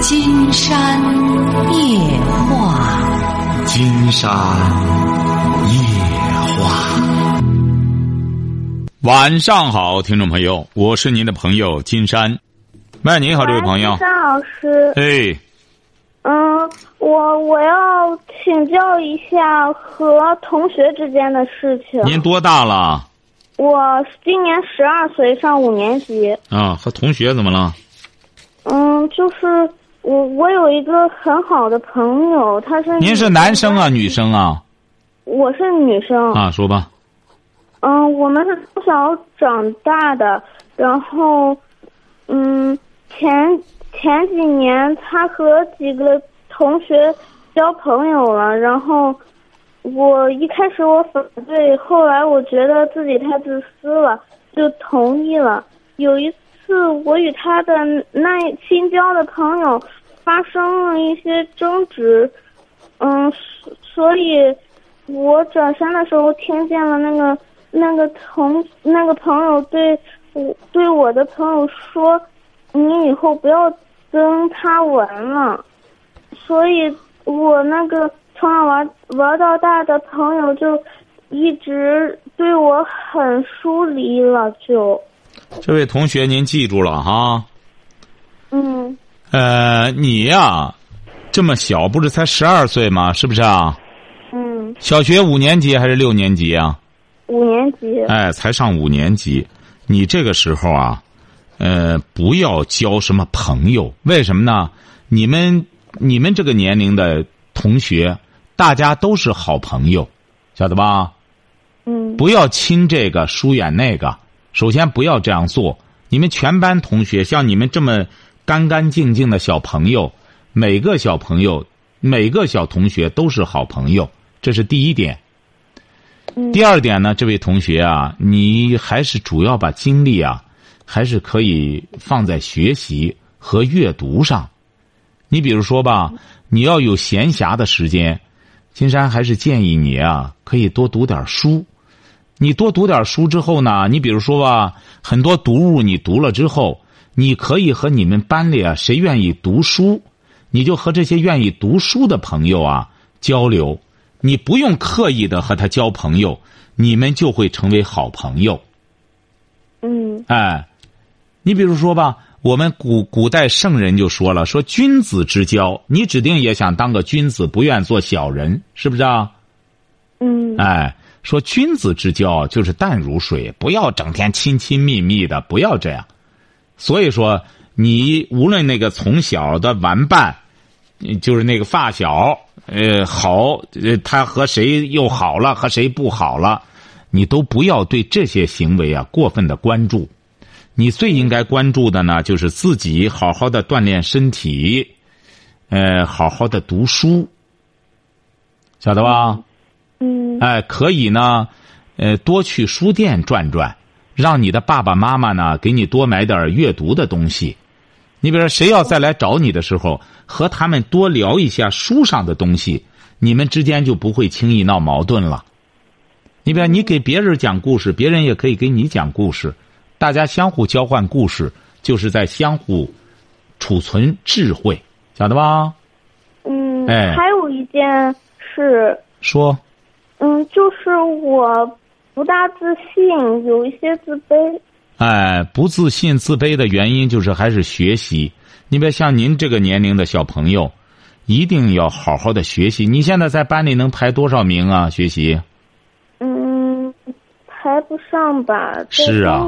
金山夜话，金山夜话。晚上好，听众朋友，我是您的朋友金山。喂，你好，这位朋友。金山老师。哎。嗯，我我要请教一下和同学之间的事情。您多大了？我今年十二岁，上五年级。啊，和同学怎么了？嗯，就是我我有一个很好的朋友，他是。您是男生啊，女生啊？我是女生。啊，说吧。嗯，我们是从小长大的，然后，嗯，前前几年他和几个同学交朋友了，然后我一开始我反对，后来我觉得自己太自私了，就同意了。有一次我与他的那新交的朋友发生了一些争执，嗯，所以，我转身的时候听见了那个。那个同那个朋友对我对我的朋友说：“你以后不要跟他玩了。”所以，我那个从小玩玩到大的朋友就一直对我很疏离了。就，这位同学，您记住了哈。嗯。呃，你呀，这么小，不是才十二岁吗？是不是啊？嗯。小学五年级还是六年级啊？五年级，哎，才上五年级，你这个时候啊，呃，不要交什么朋友，为什么呢？你们你们这个年龄的同学，大家都是好朋友，晓得吧？嗯。不要亲这个疏远那个，首先不要这样做。你们全班同学，像你们这么干干净净的小朋友，每个小朋友，每个小同学都是好朋友，这是第一点。第二点呢，这位同学啊，你还是主要把精力啊，还是可以放在学习和阅读上。你比如说吧，你要有闲暇的时间，金山还是建议你啊，可以多读点书。你多读点书之后呢，你比如说吧，很多读物你读了之后，你可以和你们班里啊，谁愿意读书，你就和这些愿意读书的朋友啊交流。你不用刻意的和他交朋友，你们就会成为好朋友。嗯。哎，你比如说吧，我们古古代圣人就说了，说君子之交，你指定也想当个君子，不愿做小人，是不是啊？嗯。哎，说君子之交就是淡如水，不要整天亲亲密密的，不要这样。所以说，你无论那个从小的玩伴，就是那个发小。呃，好，呃，他和谁又好了，和谁不好了，你都不要对这些行为啊过分的关注。你最应该关注的呢，就是自己好好的锻炼身体，呃，好好的读书，晓得吧？嗯。哎，可以呢，呃，多去书店转转，让你的爸爸妈妈呢给你多买点阅读的东西。你比如说，谁要再来找你的时候，和他们多聊一下书上的东西，你们之间就不会轻易闹矛盾了。你比如你给别人讲故事，别人也可以给你讲故事，大家相互交换故事，就是在相互储存智慧，晓得吧？嗯。哎。还有一件事。说。嗯，就是我不大自信，有一些自卑。哎，不自信、自卑的原因就是还是学习。你别像您这个年龄的小朋友，一定要好好的学习。你现在在班里能排多少名啊？学习？嗯，排不上吧。是啊。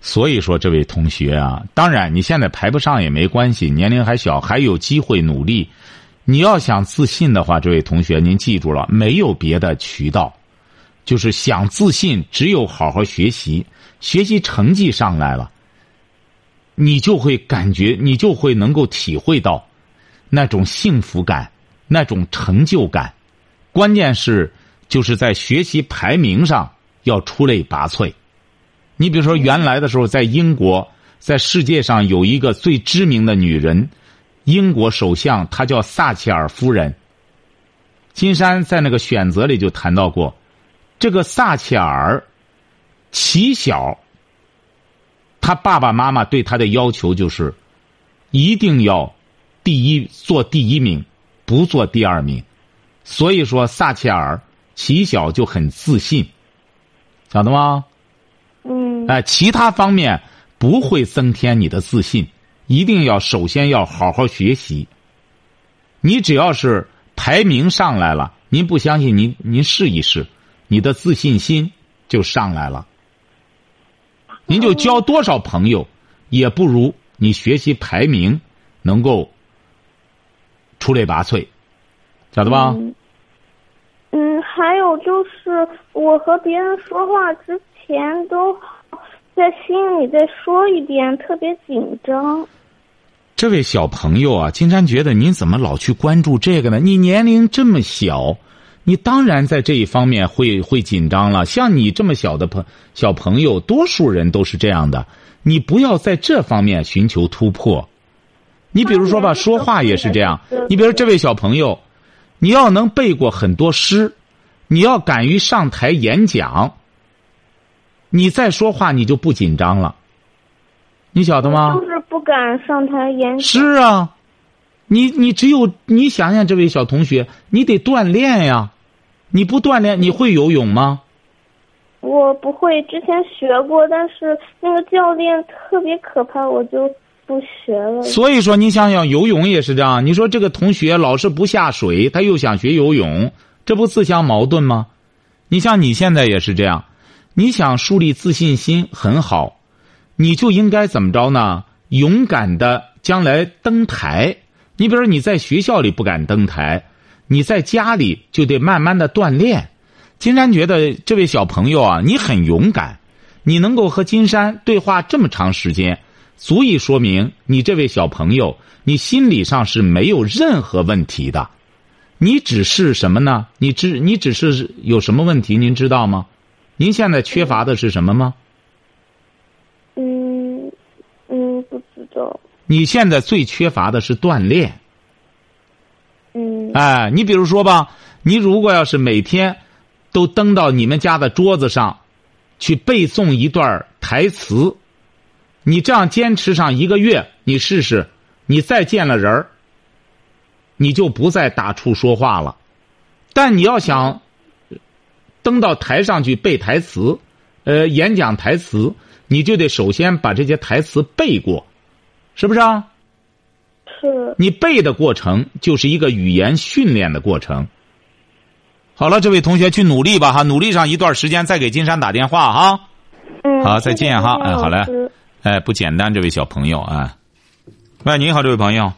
所以说，这位同学啊，当然你现在排不上也没关系，年龄还小，还有机会努力。你要想自信的话，这位同学，您记住了，没有别的渠道，就是想自信，只有好好学习。学习成绩上来了，你就会感觉，你就会能够体会到那种幸福感、那种成就感。关键是就是在学习排名上要出类拔萃。你比如说，原来的时候在英国，在世界上有一个最知名的女人，英国首相，她叫撒切尔夫人。金山在那个选择里就谈到过，这个撒切尔。起小，他爸爸妈妈对他的要求就是，一定要第一做第一名，不做第二名。所以说，撒切尔起小就很自信，晓得吗？嗯哎，其他方面不会增添你的自信，一定要首先要好好学习。你只要是排名上来了，您不相信，您您试一试，你的自信心就上来了。您就交多少朋友，也不如你学习排名能够出类拔萃，晓得吧？嗯嗯，还有就是我和别人说话之前都在心里再说一遍，特别紧张。这位小朋友啊，金山觉得您怎么老去关注这个呢？你年龄这么小，你当然在这一方面会会紧张了。像你这么小的朋小朋友，多数人都是这样的。你不要在这方面寻求突破。你比如说吧，说话也是这样。你比如这位小朋友，你要能背过很多诗，你要敢于上台演讲，你再说话你就不紧张了。你晓得吗？就是不敢上台演讲。是啊，你你只有你想想，这位小同学，你得锻炼呀。你不锻炼，你会游泳吗？我不会，之前学过，但是那个教练特别可怕，我就不学了。所以说，你想想，游泳也是这样。你说这个同学老是不下水，他又想学游泳，这不自相矛盾吗？你像你现在也是这样，你想树立自信心很好，你就应该怎么着呢？勇敢的将来登台。你比如说你在学校里不敢登台，你在家里就得慢慢的锻炼。金山觉得这位小朋友啊，你很勇敢，你能够和金山对话这么长时间，足以说明你这位小朋友，你心理上是没有任何问题的。你只是什么呢？你只你只是有什么问题？您知道吗？您现在缺乏的是什么吗？嗯嗯，不知道。你现在最缺乏的是锻炼。哎，你比如说吧，你如果要是每天都登到你们家的桌子上，去背诵一段台词，你这样坚持上一个月，你试试，你再见了人儿，你就不再打怵说话了。但你要想登到台上去背台词，呃，演讲台词，你就得首先把这些台词背过，是不是啊？是你背的过程就是一个语言训练的过程。好了，这位同学去努力吧哈，努力上一段时间再给金山打电话哈。嗯。好再见哈哎好嘞哎，不简单，这位小朋友啊。喂，你好，这位朋友，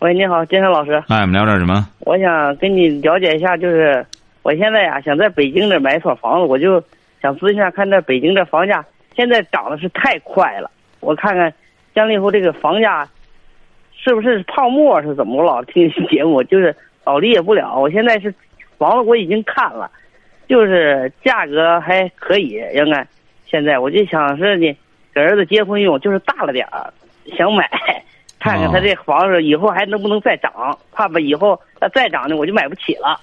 喂，你好，金山老师，哎，我们聊点什么？我想跟你了解一下，就是我现在呀、想在北京这买一所房子，我就想咨询一下，看这北京这房价现在涨的是太快了，我看看将来以后这个房价是不是泡沫是怎么？我老听你节目，就是老理解不了。我现在是房子我已经看了，就是价格还可以，应该现在我就想是呢，给儿子结婚用，就是大了点儿，想买。看看他这房子以后还能不能再涨，怕吧以后它再涨呢，我就买不起了。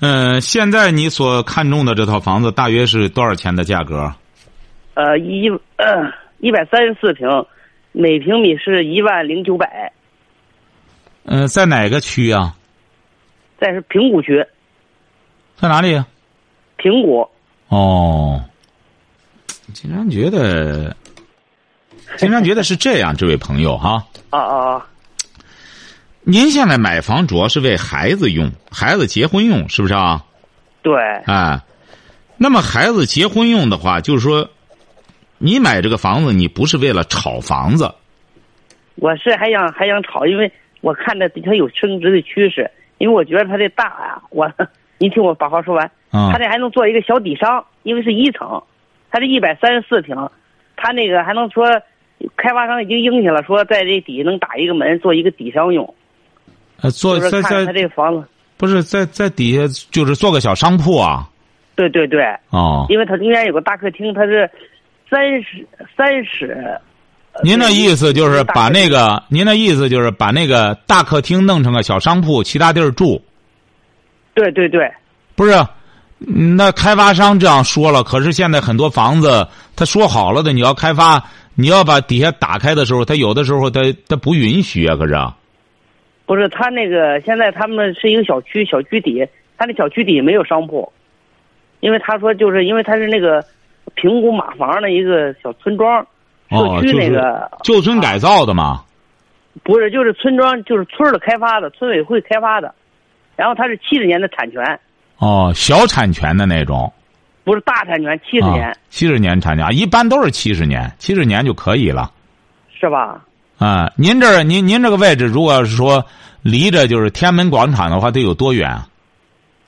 嗯、现在你所看中的这套房子大约是多少钱的价格？呃，一呃一百三十四平，每平米是一万零九百，嗯、在哪个区啊？在是平谷区，在哪里？平谷。哦，经常觉得，经常觉得是这样，这位朋友哈，啊啊啊！您现在买房主要是为孩子用，孩子结婚用，是不是啊？对，哎，那么孩子结婚用的话，就是说，你买这个房子，你不是为了炒房子，我是还想还想炒，因为我看着它有升值的趋势，因为我觉得它这大呀，我你听我把话说完，啊它这还能做一个小底商，因为是一层，它这一百三十四平，它那个还能说，开发商已经应下了，说在这底下能打一个门，做一个底商用，呃，做在就是看它这个房子，不是在在底下就是做个小商铺啊？对对对，哦，因为它中间有个大客厅，它是三十三室。呃您的意思就是把那个个，您的意思就是把那个大客厅弄成个小商铺，其他地儿住，对对对，不是？嗯那开发商这样说了，可是现在很多房子他说好了的，你要开发，你要把底下打开的时候，他有的时候他他不允许啊，可是啊。不是他那个现在他们是一个小区，小区底，他那小区底没有商铺，因为他说就是因为他是那个平谷马房的一个小村庄，哦，社区就是那个、旧村改造的嘛。不是就是村庄就是村儿的开发的，村委会开发的，然后它是七十年的产权，哦，小产权的那种。不是大产权，七十年、啊，七十年产权，一般都是七十年，七十年就可以了。是吧？啊，您这儿您您这个位置，如果要是说离着就是天安门广场的话，得有多远啊？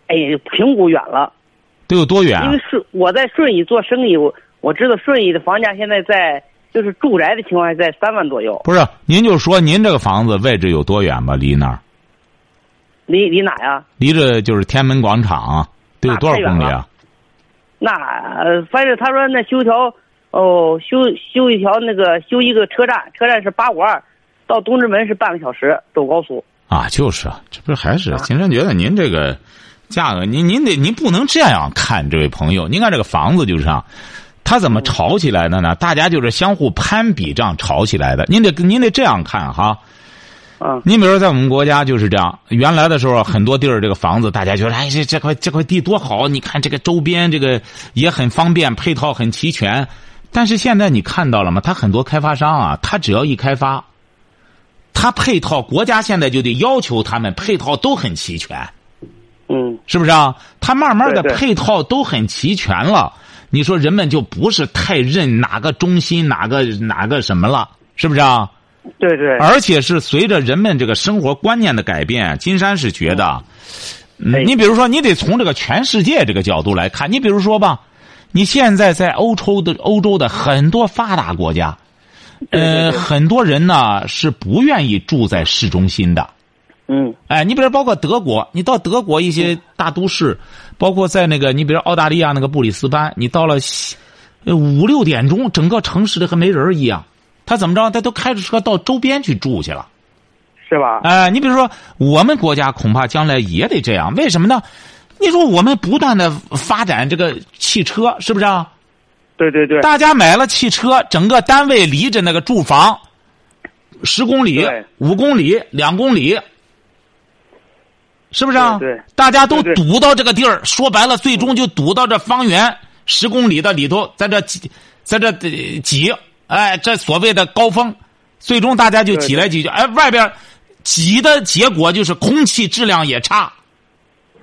哎，平谷远了。得有多远啊因为？顺我在顺义做生意，我我知道顺义的房价现在在就是住宅的情况下在三万左右，不是，您就说您这个房子位置有多远吧？离那儿，离离哪呀？离着就是天安门广场啊，得有多少公里啊？那呃反正他说那修条哦修修一条那个修一个车站，车站是八五二，到东直门是半个小时走高速。啊，就是啊，这不是还是啊金山觉得您这个价格，您您得您不能这样看，这位朋友，您看这个房子就是这样，它怎么炒起来的呢？大家就是相互攀比这样炒起来的。您得您得这样看哈。嗯你比如说，在我们国家就是这样，原来的时候很多地儿这个房子，大家觉得哎这这块这块地多好，你看这个周边这个也很方便，配套很齐全。但是现在你看到了吗？他很多开发商啊，他只要一开发，他配套国家现在就得要求他们配套都很齐全，嗯是不是啊？它慢慢的配套都很齐全了，你说人们就不是太认哪个中心哪个哪个什么了，是不是啊？对对而且是随着人们这个生活观念的改变，金山是觉得，你比如说，你得从这个全世界这个角度来看。你比如说吧，你现在在欧洲的欧洲的很多发达国家，呃，很多人呢是不愿意住在市中心的。嗯哎，你比如包括德国，你到德国一些大都市，包括在那个你比如澳大利亚那个布里斯班，你到了五六点钟，整个城市的和没人一样。他怎么着？他都开着车到周边去住去了。是吧？哎、你比如说，我们国家恐怕将来也得这样。为什么呢？你说我们不断的发展这个汽车，是不是啊？对对对大家买了汽车，整个单位离着那个住房十公里、五公里、两公里，是不是啊？对对。大家都堵到这个地儿，说白了，最终就堵到这方圆十公里的里头，在这挤，在这呃挤，哎，这所谓的高峰，最终大家就挤来挤去，哎，外边挤的结果就是空气质量也差。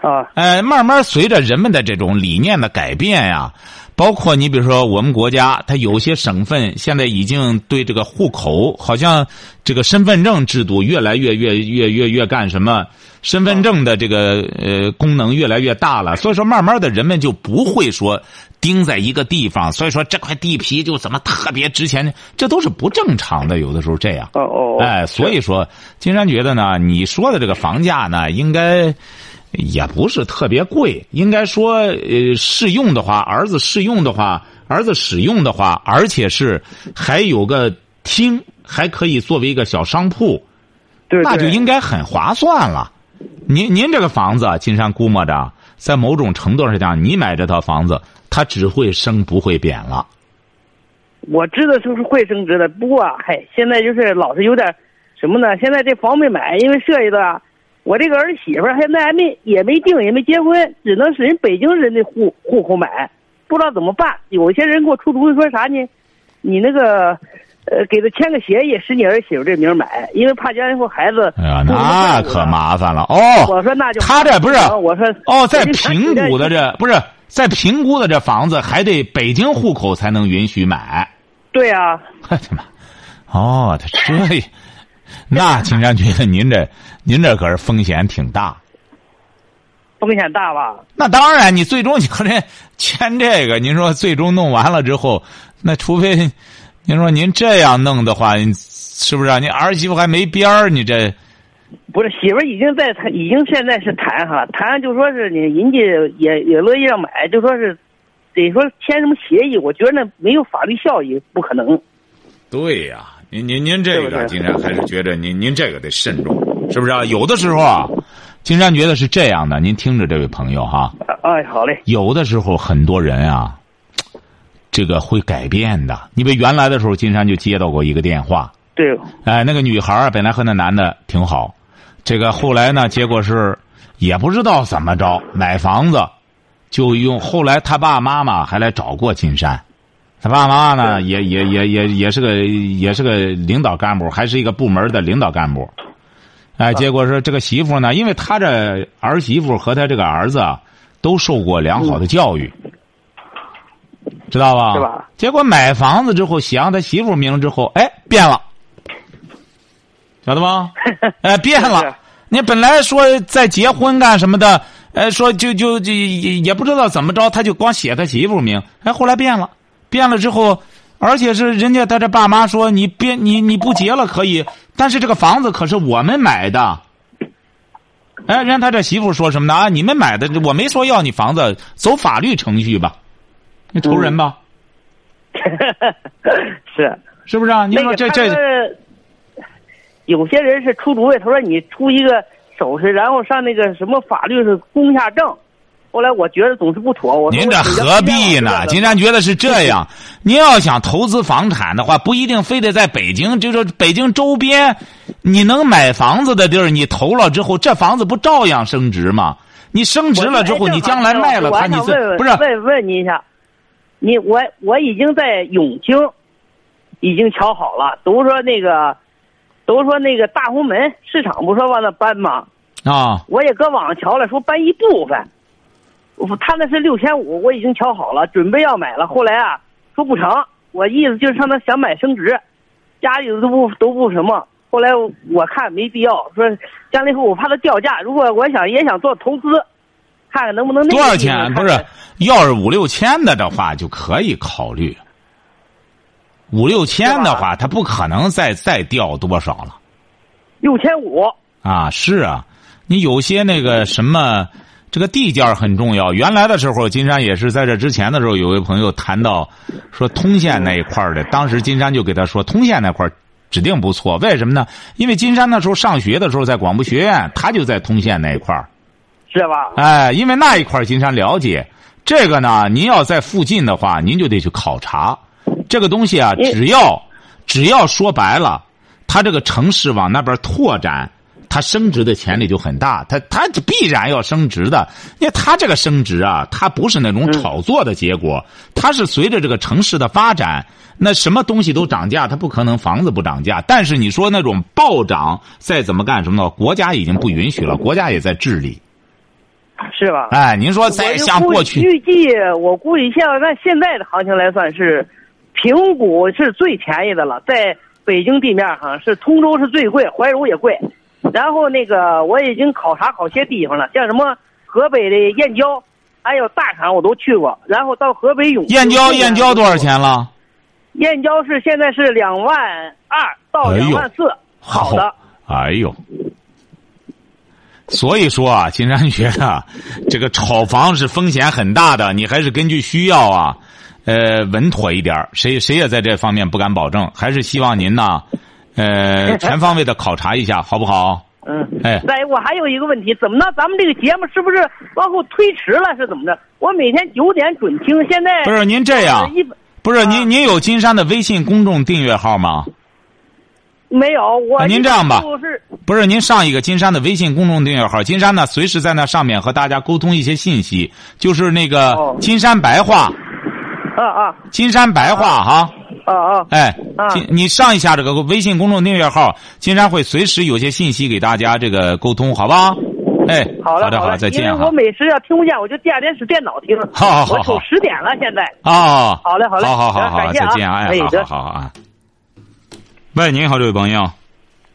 啊。哎，慢慢随着人们的这种理念的改变呀，包括你比如说我们国家，它有些省份现在已经对这个户口，好像这个身份证制度越来越越越越越干什么，身份证的这个呃功能越来越大了，所以说慢慢的人们就不会说盯在一个地方，所以说这块地皮就怎么特别值钱，这都是不正常的，有的时候这样。哦哦，哦哎，所以说，金山觉得呢，你说的这个房价呢，应该也不是特别贵，应该说，呃，适用的话，儿子适用的话，儿子使用的话，而且是还有个厅，还可以作为一个小商铺，对那就应该很划算了。您您这个房子，金山估摸着，在某种程度上讲，你买这套房子，它只会升不会贬了。我知道就是会升值的，不过嗨，现在就是老是有点什么呢？现在这房没买，因为涉及到我这个儿媳妇儿现在还没也没定也没结婚，只能是人北京人的户户口买，不知道怎么办。有些人给我出主意说啥呢？你那个呃，给他签个协议，使你儿媳妇这名买，因为怕将来以后孩子哎呀，那可麻烦了哦。我说那就他这不是我说哦，在平谷的这不是在平谷的这房子，还得北京户口才能允许买。对啊，我的妈！哦，他这，那金山觉得您这您这可是风险挺大。风险大吧？那当然，你最终你和这签这个，您说最终弄完了之后，那除非您说您这样弄的话，是不是、啊？你儿媳妇还没边儿，你这不是媳妇儿已经在谈，已经现在是谈哈，谈就说是你人家也也乐意让买，就说是得说签什么协议，我觉得那没有法律效益，不可能。对呀、您您您这个，金山还是觉得您您这个得慎重，是不是啊？有的时候啊，金山觉得是这样的，您听着，这位朋友哈，哎，好嘞，有的时候很多人啊，这个会改变的。你比如原来的时候，金山就接到过一个电话，对，哎，那个女孩儿本来和那男的挺好，这个后来呢，结果是也不知道怎么着买房子，就用后来他爸妈妈还来找过金山，他爸妈妈呢也也也也也是个也是个领导干部，还是一个部门的领导干部。哎，结果说这个媳妇呢，因为他这儿媳妇和他这个儿子啊都受过良好的教育，知道吧？是吧？结果买房子之后写上他媳妇名之后，哎，变了，晓得吗？哎，变了。你本来说在结婚干什么的，呃，说就就就也也不知道怎么着，他就光写他媳妇名。哎，后来变了，变了之后，而且是人家他这爸妈说你别你你不结了可以，但是这个房子可是我们买的。哎，人家他这媳妇说什么呢？啊，你们买的，我没说要你房子，走法律程序吧，你愁人吧，是。是不是啊？你说这这说有些人是出主意，他说你出一个手续，然后上那个什么法律是公下证。后来我觉得总是不妥，我说您这何必呢？今金山觉得是这样，您要想投资房产的话，不一定非得在北京，就是北京周边，你能买房子的地儿，你投了之后，这房子不照样升值吗？你升值了之后，你将来卖了它，你是是不是？问问您一下，你我我已经在永清已经瞧好了，都说那个都说那个大红门市场不说往那搬吗？啊，我也搁网上瞧了，说搬一部分，我他那是六千五，我已经瞧好了，准备要买了。后来啊，说不成，我意思就是上那想买升值，家里都不都不什么。后来我看没必要，说将来以后我怕它掉价。如果我想也想做投资，看看能不能那多少钱？不是要是五六千的的话，就可以考虑。五六千的话，它不可能再再掉多少了。六千五？啊，是啊，你有些那个什么，这个地界很重要。原来的时候，金山也是在这之前的时候，有位朋友谈到说通县那一块儿的，当时金山就给他说，通县那块儿指定不错。为什么呢？因为金山那时候上学的时候在广播学院，他就在通县那一块儿。是吧？哎，因为那一块金山了解，这个呢，您要在附近的话，您就得去考察。这个东西啊，嗯只要只要说白了，它这个城市往那边拓展，它升值的潜力就很大。它它必然要升值的，因为它这个升值啊，它不是那种炒作的结果，它是随着这个城市的发展，那什么东西都涨价，它不可能房子不涨价。但是你说那种暴涨，再怎么干什么呢？国家已经不允许了，国家也在治理。是吧？哎，您说再像过去，预计我估计现在按现在的行情来算是，平谷是最便宜的了，在北京地面上是通州是最贵，怀柔也贵。然后那个我已经考察好些地方了，像什么河北的燕郊，还有大厂我都去过。然后到河北永燕郊燕郊多少？钱了？燕郊是现在是两万二到两万四，好的。哎呦，所以说啊，金山觉得 这个炒房是风险很大的，你还是根据需要啊，呃，稳妥一点儿谁谁也在这方面不敢保证，还是希望您呢，呃，全方位的考察一下，好不好？嗯，哎再我还有一个问题，怎么呢？咱们这个节目是不是往后推迟了？是怎么着？我每天九点准听，现在不是您这样不是啊您您有金山的微信公众订阅号吗？没有我啊您这样吧就是不是，您上一个金山的微信公众订阅号，金山呢随时在那上面和大家沟通一些信息，就是那个哦金山白话，啊啊金山白话哈。啊啊哎啊，你上一下这个微信公众订阅号，金山会随时有些信息给大家这个沟通，好吧？哎，好的的，好好，再见哈因为我。每时要听不见，我就第二天使电脑听。好好好我瞅十点了，现在。啊，好嘞好嘞好好好好，行感谢啊再见，哎，好好好好啊。喂，您好，这位朋友，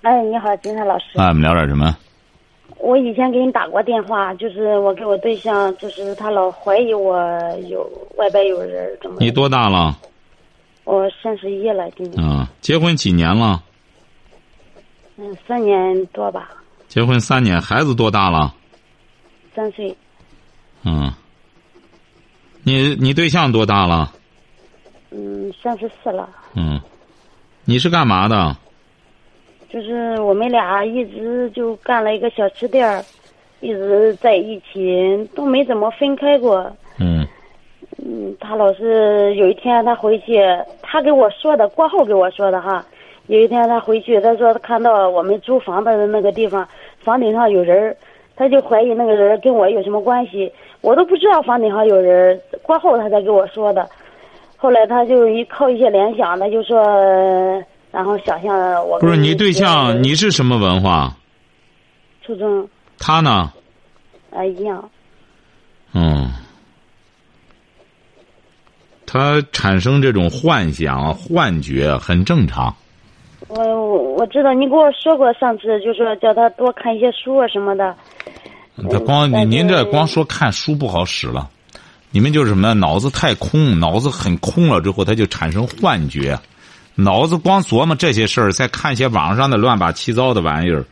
哎，你好，金山老师。啊，我们聊点什么？我以前给你打过电话，就是我给我对象，就是他老怀疑我有外边有人，怎么？你多大了？我三十一了，今年啊，结婚几年了？嗯三年多吧，结婚三年，孩子多大了？三岁，嗯。你你对象多大了？嗯三十四了。嗯。你是干嘛的？就是我们俩一直就干了一个小吃店儿，一直在一起，都没怎么分开过。他老是有一天他回去，他给我说的，过后给我说的哈。有一天他回去，他说他看到我们租房子的那个地方房顶上有人儿，他就怀疑那个人跟我有什么关系。我都不知道房顶上有人，过后他才给我说的。后来他就一靠一些联想，他就说，然后想象我不是你对象，你是什么文化？初中他呢？啊一样。嗯，他产生这种幻想、幻觉很正常。我我我知道你跟我说过，上次就说叫他多看一些书啊什么的。他光但是您这光说看书不好使了，你们就是什么脑子太空，脑子很空了之后，他就产生幻觉，脑子光琢磨这些事儿，再看一些网上的乱八七糟的玩意儿，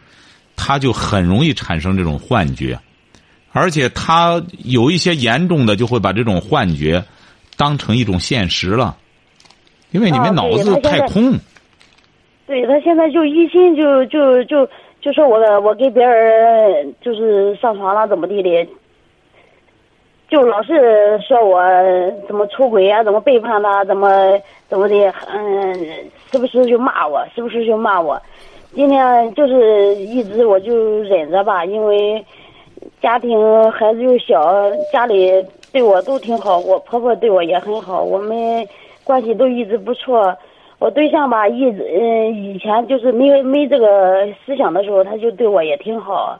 他就很容易产生这种幻觉，而且他有一些严重的就会把这种幻觉当成一种现实了，因为你们啊脑子太空。对他现在就一心就就就就说我我跟别人就是上床了怎么地的，就老是说我怎么出轨啊，怎么背叛他，怎么怎么的，嗯，时不时就骂我，时不时就骂我。今天就是一直我就忍着吧，因为家庭孩子又小，家里对我都挺好，我婆婆对我也很好，我们关系都一直不错。我对象吧，一直嗯，以前就是没没这个思想的时候，他就对我也挺好。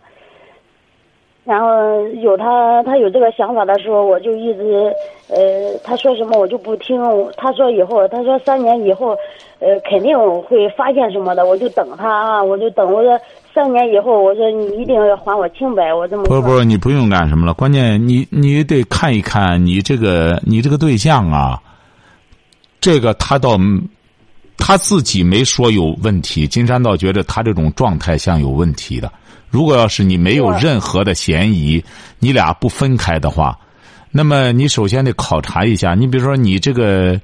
然后有他他有这个想法的时候，我就一直呃，他说什么我就不听。他说以后，他说三年以后，呃，肯定会发现什么的，我就等他啊，我就等。我说三年以后，我说你一定要还我清白，我这么。不是不是，你不用干什么了，关键你你得看一看你这个你这个对象啊，这个他倒他自己没说有问题，金山倒觉得他这种状态像有问题的。如果要是你没有任何的嫌疑，你俩不分开的话，那么你首先得考察一下，你比如说你这个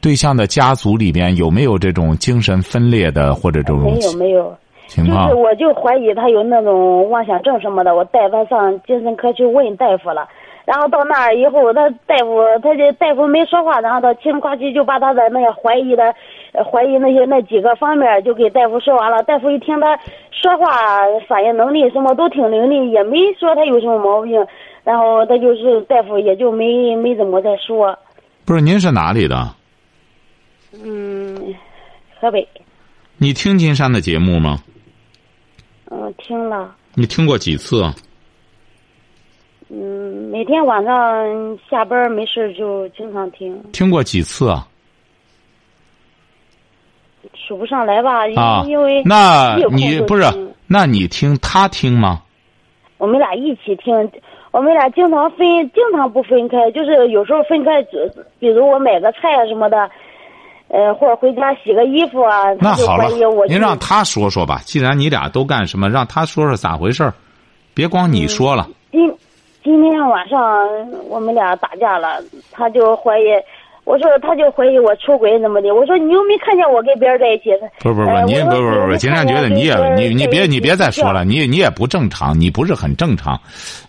对象的家族里边有没有这种精神分裂的或者这种没有没有。情况就是？我就怀疑他有那种妄想症什么的，我带他上精神科去问大夫了。然后到那儿以后，他大夫他这大夫没说话，然后他嘁哩呱唧就把他的那个怀疑的，呃怀疑那些那几个方面就给大夫说完了。大夫一听他说话反应能力什么都挺伶俐，也没说他有什么毛病。然后他就是大夫也就没没怎么再说。不是您是哪里的？嗯，河北，你听金山的节目吗？嗯，听了。你听过几次？嗯，每天晚上下班没事就经常听，听过几次啊？数不上来吧，因、啊因为，那你不是？那你听他听吗？我们俩一起听，我们俩经常分，经常不分开，就是有时候分开，只比如我买个菜啊什么的，呃，或者回家洗个衣服啊，就那好了您让他说说吧。既然你俩都干什么，让他说说咋回事儿别光你说了。今今天晚上我们俩打架了，他就怀疑，我说他就怀疑我出轨怎么的，我说你又没看见我跟别人在一起，不是不是不呃是，您不是不是不是，我金山觉得你也你你别你别再说了，你你也不正常，你不是很正常，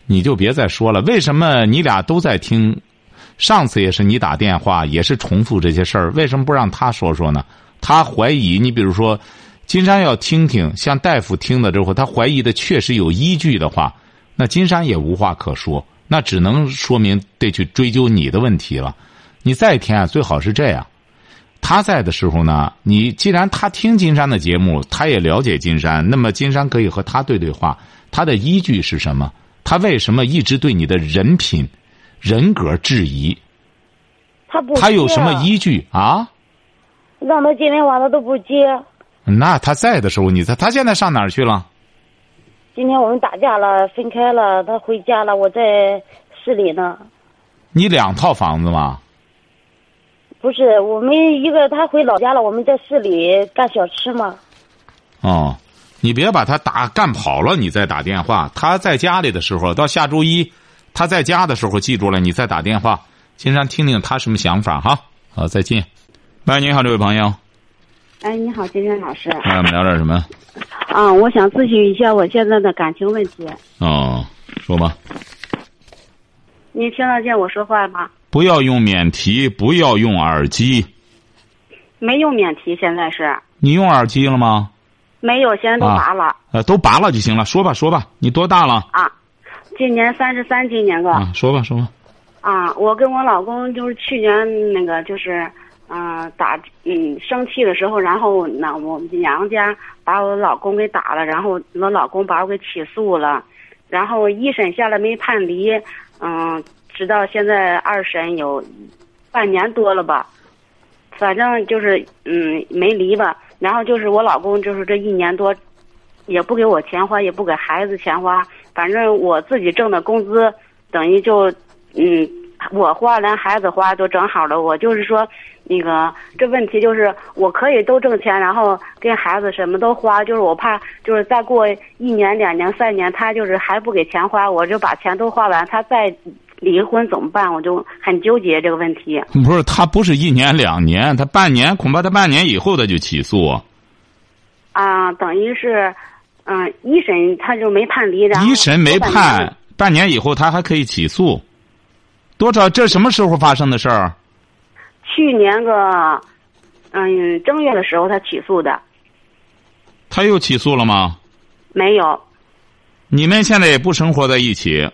你就别再说了。为什么你俩都在听？上次也是你打电话，也是重复这些事儿，为什么不让他说说呢？他怀疑你，比如说，金山要听听，像大夫听了之后，他怀疑的确实有依据的话，那金山也无话可说，那只能说明得去追究你的问题了。你再听啊，最好是这样。他在的时候呢，你既然他听金山的节目，他也了解金山，那么金山可以和他对对话。他的依据是什么？他为什么一直对你的人品、人格质疑？他不他有什么依据啊？让他接电话他都不接。那他在的时候，你他他现在上哪儿去了？今天我们打架了，分开了，他回家了，我在市里呢。你两套房子吗？不是，我们一个他回老家了，我们在市里干小吃嘛。哦，你别把他打干跑了，你再打电话。他在家里的时候，到下周一，他在家的时候，记住了，你再打电话。金山听听他什么想法哈。好，再见。喂，你好，这位朋友，哎，你好，金山老师。那我们聊点什么？啊，我想咨询一下我现在的感情问题。哦，说吧。你听得见我说话吗？不要用免提，不要用耳机。没用免提，现在是。你用耳机了吗？没有，现在都啊拔了呃，都拔了就行了。说吧，说吧，你多大了？啊。今年三十三，今年个啊，说吧，说吧。啊，我跟我老公就是去年那个就是，嗯、打嗯生气的时候，然后那我们娘家把我老公给打了，然后我老公把我给起诉了，然后一审下来没判离，嗯，直到现在二审有半年多了吧，反正就是嗯没离吧，然后就是我老公就是这一年多，也不给我钱花，也不给孩子钱花，反正我自己挣的工资等于就。嗯，我花连孩子花都正好了。我就是说，那个这问题就是我可以都挣钱，然后跟孩子什么都花，就是我怕就是再过一年、两年、三年，他就是还不给钱花，我就把钱都花完，他再离婚怎么办？我就很纠结这个问题。不是，他不是一年两年，他半年，恐怕他半年以后他就起诉。啊，等于是，嗯，一审他就没判离，然后一审没判，半年以后他还可以起诉。多少？这什么时候发生的事儿？去年个，嗯，正月的时候他起诉的，他又起诉了吗？没有。你们现在也不生活在一起，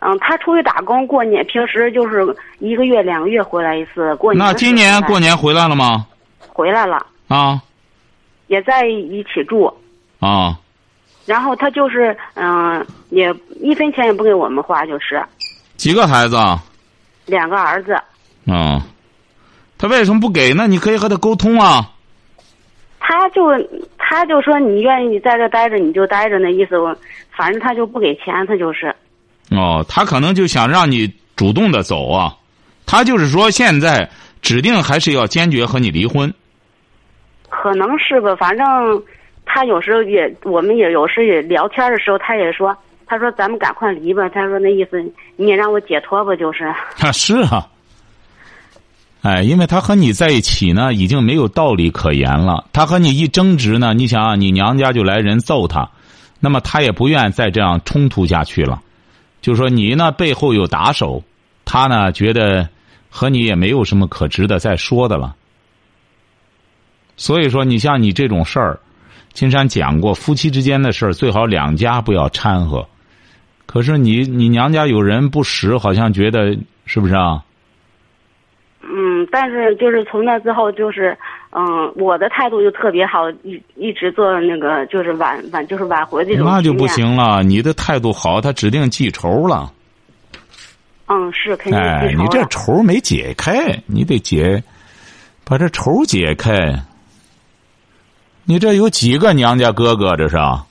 嗯，他出去打工，过年平时就是一个月、两个月回来一次。过年那今年过年回来了吗？回来了，啊也在一起住。啊，然后他就是嗯、也一分钱也不给我们花，就是几个孩子啊？两个儿子。啊，他为什么不给呢？你可以和他沟通啊。他就他就说你愿意在这待着你就待着，那意思我反正他就不给钱，他就是哦，他可能就想让你主动的走啊，他就是说现在指定还是要坚决和你离婚。可能是吧，反正他有时候也我们也有时也聊天的时候，他也说他说咱们赶快离吧，他说那意思你也让我解脱吧，就是。啊，是啊。哎，因为他和你在一起呢，已经没有道理可言了。他和你一争执呢，你想啊，你娘家就来人揍他，那么他也不愿再这样冲突下去了。就说你呢背后有打手，他呢觉得和你也没有什么可值得再说的了。所以说，你像你这种事儿，金山讲过，夫妻之间的事儿最好两家不要掺和。可是你你娘家有人不识，好像觉得是不是啊？嗯，但是就是从那之后，就是嗯，我的态度就特别好，一一直做那个就是挽挽就是挽回这种那就不。行了，你的态度好，他指定记仇了。嗯，是肯定哎，记仇你这仇没解开，你得解，把这仇解开。你这有几个娘家哥哥？这是啊？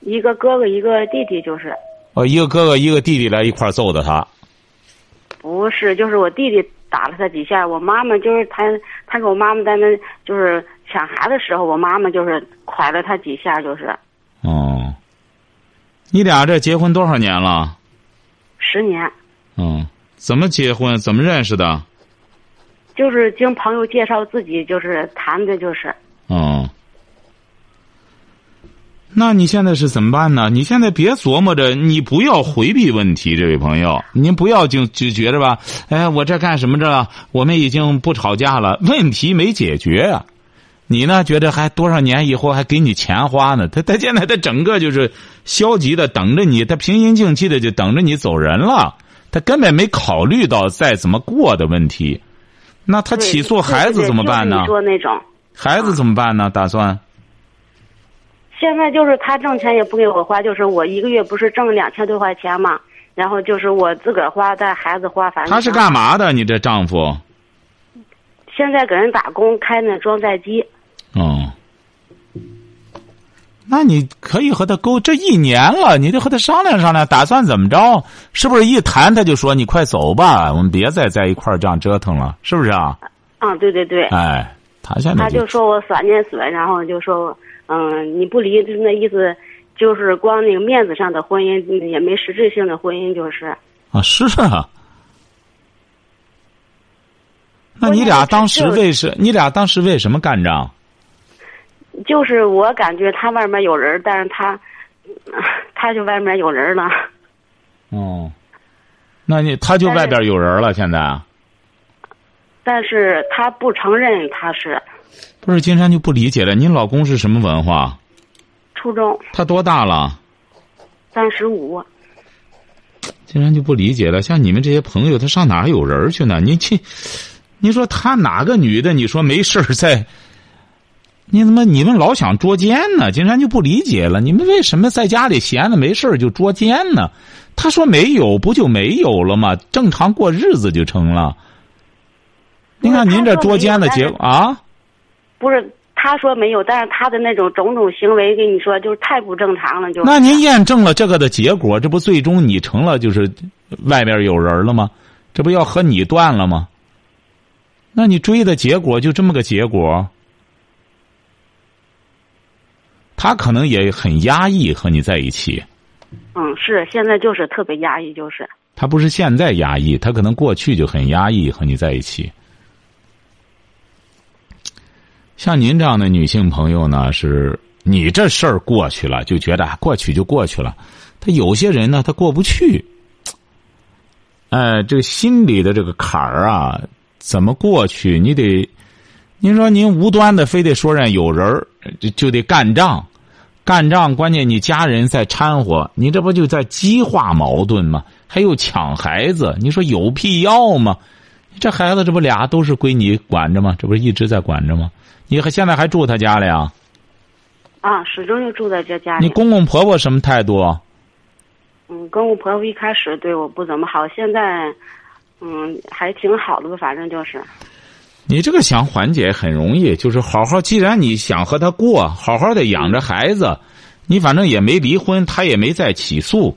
一个哥哥一个弟弟，就是哦，一个哥哥一个弟弟来一块揍的他。不是就是我弟弟打了他几下，我妈妈就是他他跟我妈妈在那就是抢孩子的时候，我妈妈就是蒯了他几下，就是哦，你俩这结婚多少年了？十年，嗯，怎么结婚？怎么认识的？就是经朋友介绍自己就是谈的，就是哦，那你现在是怎么办呢？你现在别琢磨着，你不要回避问题，这位朋友，您不要就就觉着吧，哎，我这干什么着？我们已经不吵架了，问题没解决呀、你呢，觉得还多少年以后还给你钱花呢？他他现在他整个就是消极的等着你，他平心静气的就等着你走人了，他根本没考虑到再怎么过的问题。那他起诉孩子怎么办呢你？说那种。孩子怎么办呢？打算？现在就是他挣钱也不给我花，就是我一个月不是挣两千多块钱嘛，然后就是我自个儿花，带孩子花，反正他是干嘛的？你这丈夫？现在给人打工开那装载机，哦，那你可以和他沟，这一年了，你得和他商量商量，打算怎么着？是不是一谈他就说你快走吧，我们别再在一块儿这样折腾了，是不是啊？啊，对对对，哎，他现在他就说我耍念损，然后就说，嗯，你不离，就那意思，就是光那个面子上的婚姻，也没实质性的婚姻，就是。啊，是啊。那你俩当时为什？你俩当时为什么干仗？就是我感觉他外面有人，但是他，他就外面有人了。哦，那你他就外边有人了，现在啊？但是他不承认他是，不是金山就不理解了，您老公是什么文化？初中他多大了？三十五。金山就不理解了，像你们这些朋友，他上哪儿有人去呢？你去，你说他哪个女的？你说没事儿在？你怎么你们老想捉奸呢？金山就不理解了，你们为什么在家里闲着没事儿就捉奸呢？他说没有，不就没有了吗？正常过日子就成了。您看您这捉奸的结果啊？不是他说没有，但是他的那种种种行为，跟你说就是太不正常了，就那您验证了这个的结果，这不最终你成了就是外面有人了吗？这不要和你断了吗？那你追的结果就这么个结果。他可能也很压抑和你在一起。嗯，是现在就是特别压抑，就是他不是现在压抑，他可能过去就很压抑和你在一起。像您这样的女性朋友呢，是你这事儿过去了，就觉得过去就过去了。他有些人呢，他过不去。哎，这个心里的这个坎儿啊，怎么过去？你得，您说您无端的非得说让有人儿就就得干仗，干仗，关键你家人在掺和，你这不就在激化矛盾吗？还有抢孩子，你说有必要吗？这孩子这不俩都是归你管着吗？这不是一直在管着吗？你还现在还住他家里啊？啊，始终就住在这家里。你公公婆婆什么态度？嗯，公公婆婆一开始对我不怎么好，现在，嗯，还挺好的吧，反正就是。你这个想缓解很容易，就是好好。既然你想和他过，好好的养着孩子，你反正也没离婚，他也没再起诉，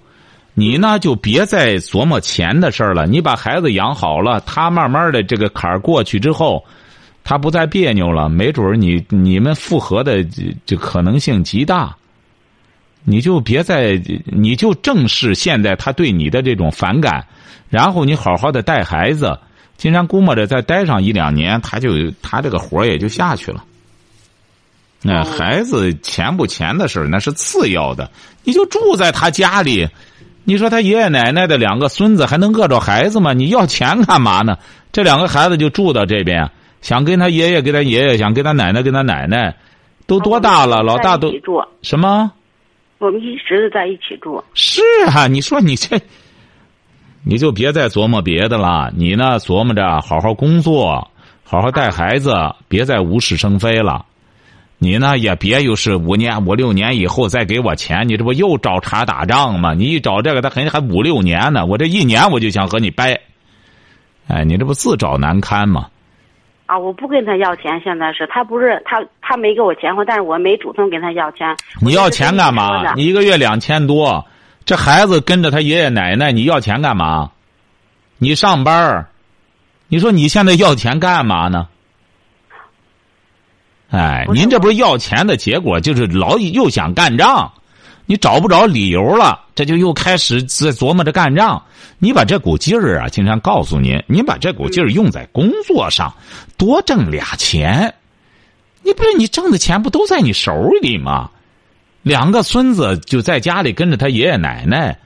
你呢就别再琢磨钱的事儿了。你把孩子养好了，他慢慢的这个坎儿过去之后，他不再别扭了，没准儿你你们复合的这可能性极大。你就别再，你就正视现在他对你的这种反感，然后你好好的带孩子。金山估摸着再待上一两年，他就他这个活也就下去了。那孩子钱不钱的事儿那是次要的，你就住在他家里，你说他爷爷奶奶的两个孙子还能饿着孩子吗？你要钱干嘛呢？这两个孩子就住到这边，想跟他爷爷跟他爷爷，想跟他奶奶跟他奶奶，都多大了？老大都什么？我们一直在一起住。是啊，你说你这，你就别再琢磨别的了。你呢，琢磨着好好工作，好好带孩子，别再无事生非了。你呢，也别又是五年五六年以后再给我钱，你这不又找茬打仗吗？你一找这个，他还还五六年呢。我这一年我就想和你掰，哎，你这不自找难堪吗？啊，我不跟他要钱，现在是他不是他他没给我钱花，但是我没主动跟他要钱。你要钱干嘛？你一个月两千多，这孩子跟着他爷爷奶奶，你要钱干嘛？你上班你说你现在要钱干嘛呢？哎，您这不是要钱的结果，就是老又想干仗，你找不着理由了，这就又开始在琢磨着干仗。你把这股劲儿啊，经常告诉您，你把这股劲儿用在工作上，多挣俩钱。你不是你挣的钱不都在你手里吗？两个孙子就在家里跟着他爷爷奶奶。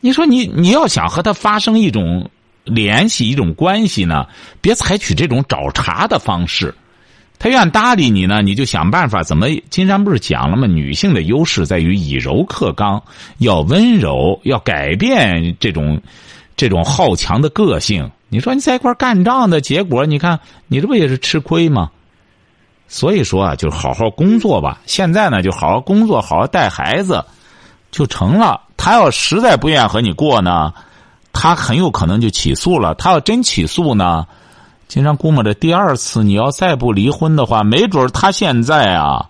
你说你你要想和他发生一种联系、一种关系呢，别采取这种找茬的方式。他愿搭理你呢，你就想办法怎么？金山不是讲了吗？女性的优势在于以柔克刚，要温柔，要改变这种这种好强的个性。你说你在一块干仗的结果，你看你这不也是吃亏吗？所以说啊，就好好工作吧。现在呢，就好好工作，好好带孩子，就成了。他要实在不愿意和你过呢，他很有可能就起诉了。他要真起诉呢？金山估摸着第二次你要再不离婚的话，没准他现在啊，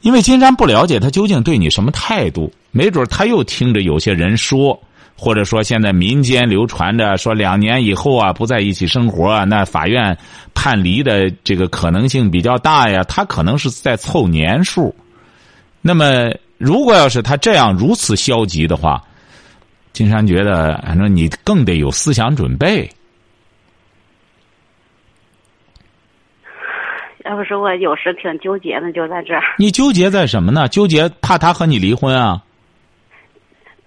因为金山不了解他究竟对你什么态度，没准他又听着有些人说，或者说现在民间流传着说两年以后啊不在一起生活啊，那法院判离的这个可能性比较大呀。他可能是在凑年数。那么，如果要是他这样如此消极的话，金山觉得，反正你更得有思想准备。要不说我有时挺纠结的，就在这儿。你纠结在什么呢？纠结怕他和你离婚啊？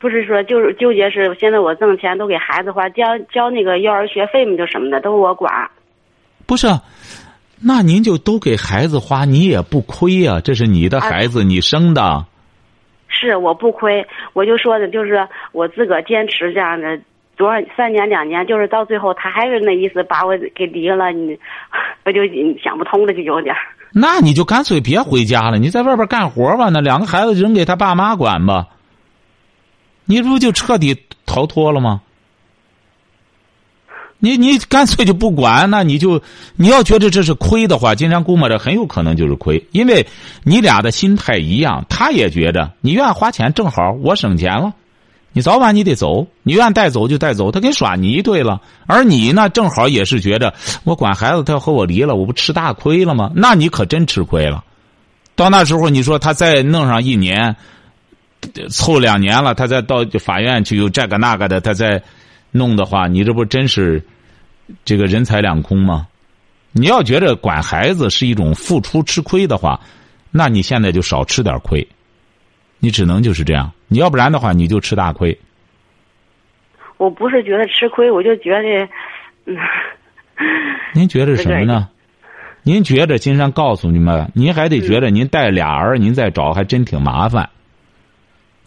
不是说就是纠结是现在我挣钱都给孩子花，交交那个幼儿学费嘛，就什么的都我管。不是，那您就都给孩子花，你也不亏呀、这是你的孩子，你生的。是我不亏，我就说的就是我自个儿坚持这样的多少三年两年，就是到最后他还是那意思把我给离了，你 我就想不通了，就有点。那你就干脆别回家了，你在外边干活吧。那两个孩子扔给他爸妈管吧，你不就彻底逃脱了吗？你你干脆就不管，那你就你要觉得这是亏的话，金山估摸着很有可能就是亏，因为你俩的心态一样，他也觉着你愿意花钱，正好我省钱了，你早晚你得走，你愿意带走就带走，他给耍你一对了，而你呢，正好也是觉着我管孩子，他要和我离了，我不吃大亏了吗？那你可真吃亏了。到那时候，你说他再弄上一年，凑两年了，他再到法院去有这个那个的，他再弄的话，你这不真是这个人财两空吗？你要觉得管孩子是一种付出吃亏的话，那你现在就少吃点亏，你只能就是这样。你要不然的话，你就吃大亏。我不是觉得吃亏，我就觉得，嗯，您觉得什么呢？您觉得金山告诉你们，您还得觉得您带俩儿，您再找还真挺麻烦。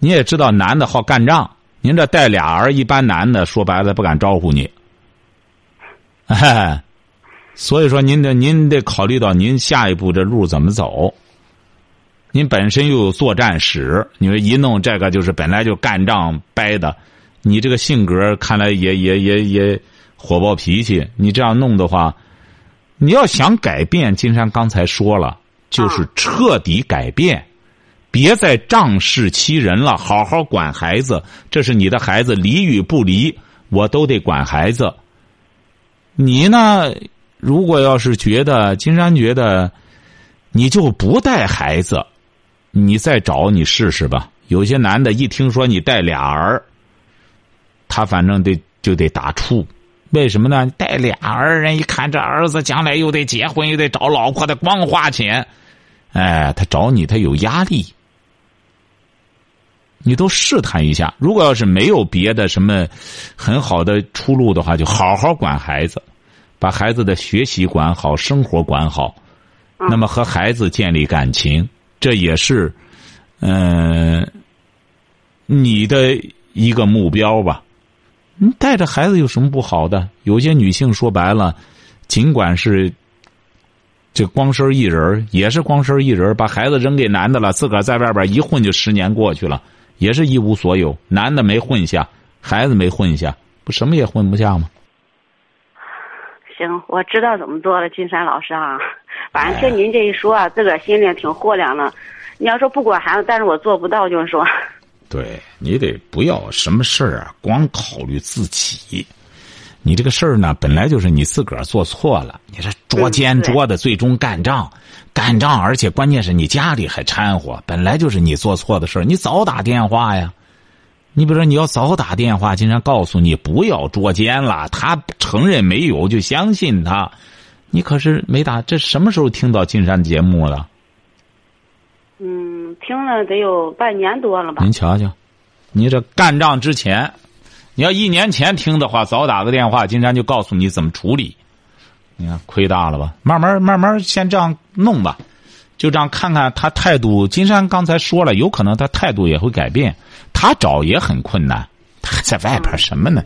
你也知道男的好干仗，您这带俩儿，一般男的说白了不敢招呼你。哎，所以说您得您得考虑到您下一步这路怎么走。您本身又有作战史，你说一弄这个就是本来就干仗掰的，你这个性格看来也也也也火爆脾气，你这样弄的话。你要想改变，金山刚才说了，就是彻底改变，别再仗势欺人了，好好管孩子。这是你的孩子，离与不离，我都得管孩子。你呢？如果要是觉得金山觉得，你就不带孩子，你再找你试试吧。有些男的一听说你带俩儿，他反正得就得打怵。为什么呢？带俩儿，人一看这儿子将来又得结婚，又得找老婆，得光花钱，哎，他找你，他有压力。你都试探一下，如果要是没有别的什么很好的出路的话，就好好管孩子，把孩子的学习管好，生活管好，那么和孩子建立感情，这也是嗯你的一个目标吧。你带着孩子有什么不好的？有些女性说白了，尽管是这光身一人也是光身一人把孩子扔给男的了，自个儿在外边一混就十年过去了，也是一无所有。男的没混下，孩子没混下，不什么也混不下吗？行，我知道怎么做了，金山老师啊。反正听您这一说啊，自个儿心里挺豁亮的。你要说不管孩子，但是我做不到，就是说。对你得不要什么事儿啊，光考虑自己。你这个事儿呢，本来就是你自个儿做错了。你这捉奸捉的，最终干仗，干仗，而且关键是你家里还掺和，本来就是你做错的事儿。你早打电话呀！你比如说，你要早打电话，经常告诉你不要捉奸了。他承认没有，就相信他。你可是没打，这什么时候听到金山节目了？嗯，听了得有半年多了吧？您瞧瞧，你这干仗之前，你要一年前听的话，早打个电话，金山就告诉你怎么处理。你看亏大了吧？慢慢慢慢先这样弄吧，就这样看看他态度。金山刚才说了，有可能他态度也会改变。他找也很困难，他在外边什么呢？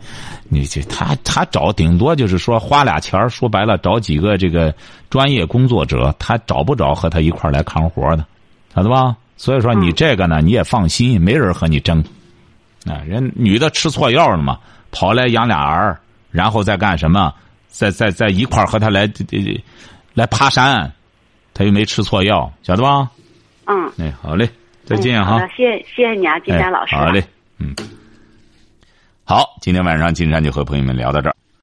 你这他他找顶多就是说花俩钱说白了找几个这个专业工作者，他找不着和他一块来扛活的。晓得吧？所以说你这个呢，你也放心，没人和你争。啊，人女的吃错药了嘛，跑来养俩儿，然后再干什么？再再再一块和他来来爬山，他又没吃错药，晓得吧？嗯。哎，好嘞，再见哈。谢谢谢谢你啊，金山老师。好嘞，嗯。好，今天晚上金山就和朋友们聊到这儿。